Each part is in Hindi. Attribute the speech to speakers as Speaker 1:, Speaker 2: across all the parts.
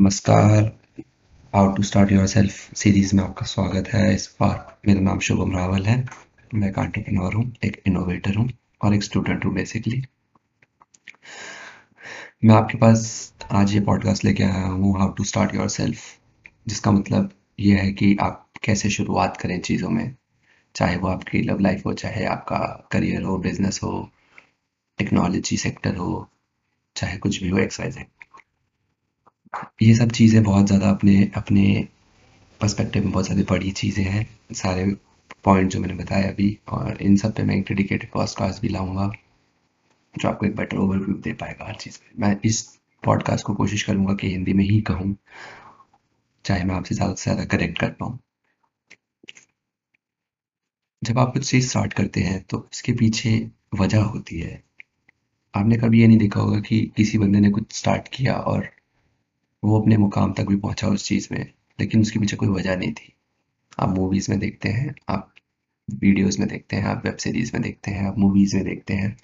Speaker 1: नमस्कार। How to start yourself series में आपका स्वागत है। इस बार मेरा नाम शुभम रावल है। मैं एक आंट्रप्रनोर हूँ एक इनोवेटर हूँ और एक स्टूडेंट हूँ बेसिकली मैं आपके पास आज ये पॉडकास्ट लेके आया हूँ how to start yourself जिसका मतलब ये है कि आप कैसे शुरुआत करें चीज़ों में। चाहे वो आपकी लव लाइफ हो, चाहे आपका करियर हो बिज़नेस हो टेक्नोलॉजी सेक्टर हो, चाहे कुछ भी हो एक्सरसाइज जेड ये सब चीज़ें बहुत ज़्यादा अपने अपने पर्सपेक्टिव में बहुत ज़्यादा बड़ी चीज़ें हैं, सारे पॉइंट जो मैंने बताया अभी, और इन सब पे मैं एक डेडिकेटेड पॉडकास्ट भी लाऊँगा, जो आपको एक बेटर ओवरव्यू दे पाएगा हर चीज़ में। मैं इस पॉडकास्ट को कोशिश करूँगा कि हिंदी में ही कहूँ, चाहे मैं आपसे ज़्यादा से ज़्यादा करेक्ट कर पाऊँ। जब आप कुछ चीज़ स्टार्ट करते हैं तो उसके पीछे वजह होती है। आपने कभी ये नहीं देखा होगा कि किसी बंदे ने कुछ स्टार्ट किया और वो अपने मुकाम तक भी पहुँचा उस चीज़ में, लेकिन उसके पीछे कोई वजह नहीं थी। आप मूवीज़ में देखते हैं, आप वीडियोस में देखते हैं, आप वेब सीरीज़ में देखते हैं, आप मूवीज़ में देखते हैं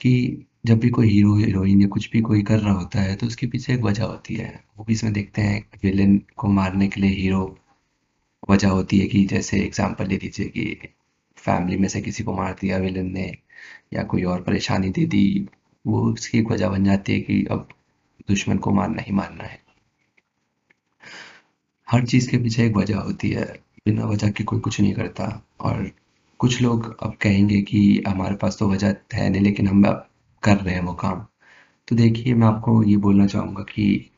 Speaker 1: कि जब भी कोई हीरो हीरोइन या कुछ भी कोई कर रहा होता है तो उसके पीछे एक वजह होती है। मूवीज़ में देखते हैं विलेन को मारने के लिए हीरो वजह होती है कि जैसे एग्ज़ाम्पल ले लीजिए कि फैमिली में से किसी को मार दिया विलन ने, या कोई और परेशानी दे दी, वो उसकी एक वजह बन जाती है कि अब दुश्मन को मारना ही मारना है। हर चीज़ के पीछे एक वजह होती है। बिना वजह के कोई कुछ नहीं करता। और कुछ लोग अब कहेंगे कि हमारे पास तो वजह है नहीं, लेकिन हम अब कर रहे हैं वो काम। तो देखिए, मैं आपको ये बोलना चाहूँगा कि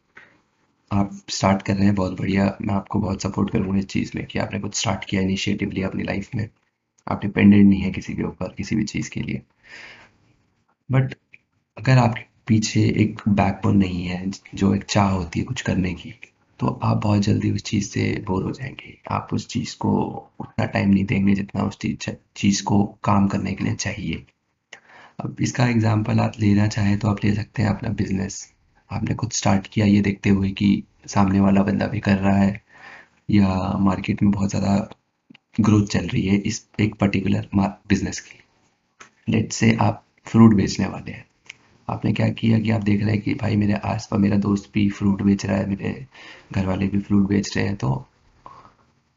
Speaker 1: आप स्टार्ट कर रहे हैं बहुत बढ़िया। मैं आपको बहुत सपोर्ट करूँगा इस चीज़ में कि आपने कुछ स्टार्ट किया इनिशिएटिव लिया अपनी लाइफ में। आप डिपेंडेंट नहीं है किसी के ऊपर, किसी भी चीज़ के लिए। बट अगर आपके पीछे एक बैकबोन नहीं है, जो एक चाह होती है कुछ करने की। तो आप बहुत जल्दी उस चीज़ से बोर हो जाएँगे। आप उस चीज़ को उतना टाइम नहीं देंगे जितना उस चीज़ को काम करने के लिए चाहिए। अब इसका एग्ज़ाम्पल आप लेना चाहें तो आप ले सकते हैं अपना बिज़नेस आपने कुछ स्टार्ट किया, ये देखते हुए कि सामने वाला बंदा भी कर रहा है, या मार्केट में बहुत ज़्यादा ग्रोथ चल रही है इस एक पर्टिकुलर बिज़नेस की। लेट से आप फ्रूट बेचने वाले हैं। आपने क्या किया कि आप देख रहे हैं कि भाई मेरे आस पास मेरा दोस्त भी फ्रूट बेच रहा है, मेरे घर वाले भी फ्रूट बेच रहे हैं तो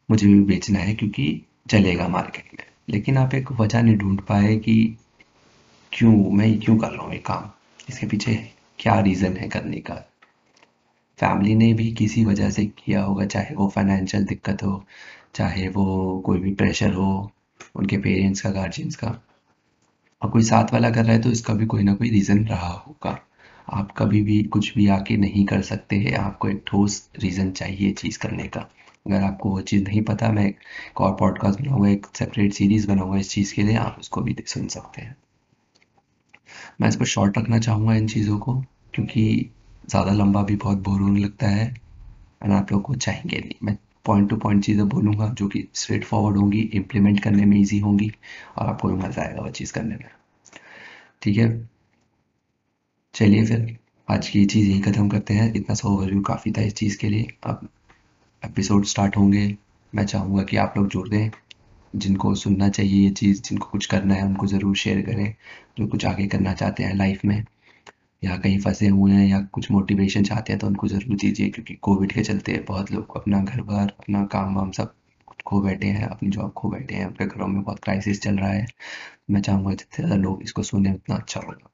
Speaker 1: मुझे भी बेचना है क्योंकि चलेगा मार्केट में। लेकिन आप एक वजह नहीं ढूंढ पाए कि क्यों, मैं क्यों कर रहा हूँ ये काम? इसके पीछे क्या रीज़न है करने का? फैमिली ने भी किसी वजह से किया होगा, चाहे वो फाइनेंशियल दिक्कत हो, चाहे वो कोई भी प्रेशर हो, उनके पेरेंट्स का गार्जियंस का। और कोई साथ वाला कर रहा है तो इसका भी कोई ना कोई रीज़न रहा होगा। आप कभी भी कुछ भी आके नहीं कर सकते हैं, आपको एक ठोस रीज़न चाहिए चीज़ करने का। अगर आपको वो चीज़ नहीं पता, मैं एक और पॉडकास्ट बनाऊँगा, एक सेपरेट सीरीज़ बनाऊँगा इस चीज़ के लिए, आप उसको भी सुन सकते हैं। मैं इसको शॉर्ट रखना चाहूँगा इन चीज़ों को, क्योंकि ज़्यादा लंबा भी बहुत बोर होने लगता है एंड आप लोग को चाहेंगे नहीं। मैं पॉइंट टू पॉइंट चीज़ें बोलूँगा जो कि स्ट्रेट फॉरवर्ड होंगी इम्प्लीमेंट करने में ईजी होंगी और आपको भी मज़ा आएगा वो चीज़ करने में। ठीक है? चलिए फिर, आज की चीज़ यही ख़त्म करते हैं। इतना सा ओवरव्यू काफ़ी था इस चीज़ के लिए। अब एपिसोड स्टार्ट होंगे। मैं चाहूँगा कि आप लोग जुड़ दें। जिनको सुनना चाहिए ये चीज़, जिनको कुछ करना है उनको ज़रूर शेयर करें। जो कुछ आगे करना चाहते हैं लाइफ में। या कहीं फंसे हुए हैं या कुछ मोटिवेशन चाहते हैं तो उनको ज़रूर दीजिए, क्योंकि कोविड के चलते बहुत लोग अपना घर बार अपना काम वाम सब खो बैठे हैं, अपनी जॉब खो बैठे हैं अपने घरों में बहुत क्राइसिस चल रहा है। मैं चाहूँगा जितने ज़्यादा लोग इसको सुने, उतना अच्छा होगा।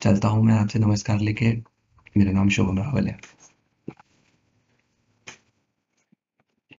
Speaker 1: चलता हूँ मैं आपसे, नमस्कार लेके। मेरा नाम शुभम रावल है।